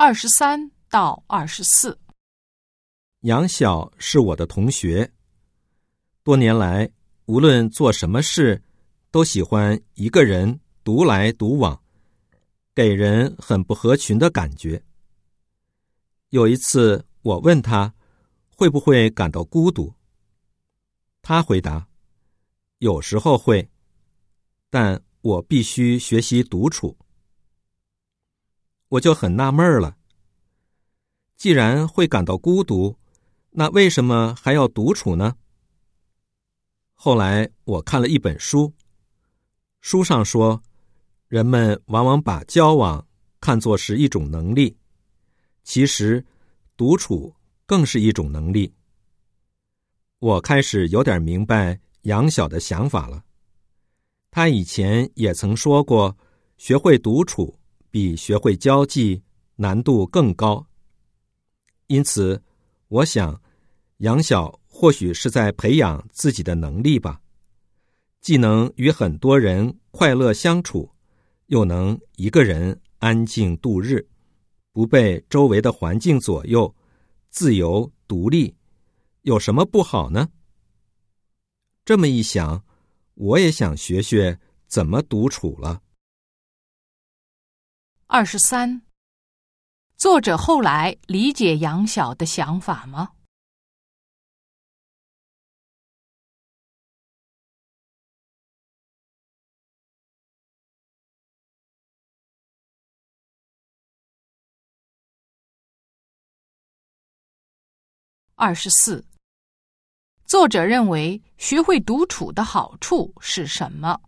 二十三到二十四，杨晓是我的同学。多年来，无论做什么事，都喜欢一个人独来独往，给人很不合群的感觉。有一次，我问他会不会感到孤独，他回答：“有时候会，但我必须学习独处。”我就很纳闷了。既然会感到孤独，那为什么还要独处呢？后来我看了一本书，书上说，人们往往把交往看作是一种能力，其实独处更是一种能力。我开始有点明白杨晓的想法了。他以前也曾说过，学会独处。比学会交际难度更高，因此，我想，杨晓或许是在培养自己的能力吧，既能与很多人快乐相处，又能一个人安静度日，不被周围的环境左右，自由独立，有什么不好呢？这么一想，我也想学学怎么独处了。二十三，作者后来理解杨晓的想法吗？二十四，作者认为学会独处的好处是什么？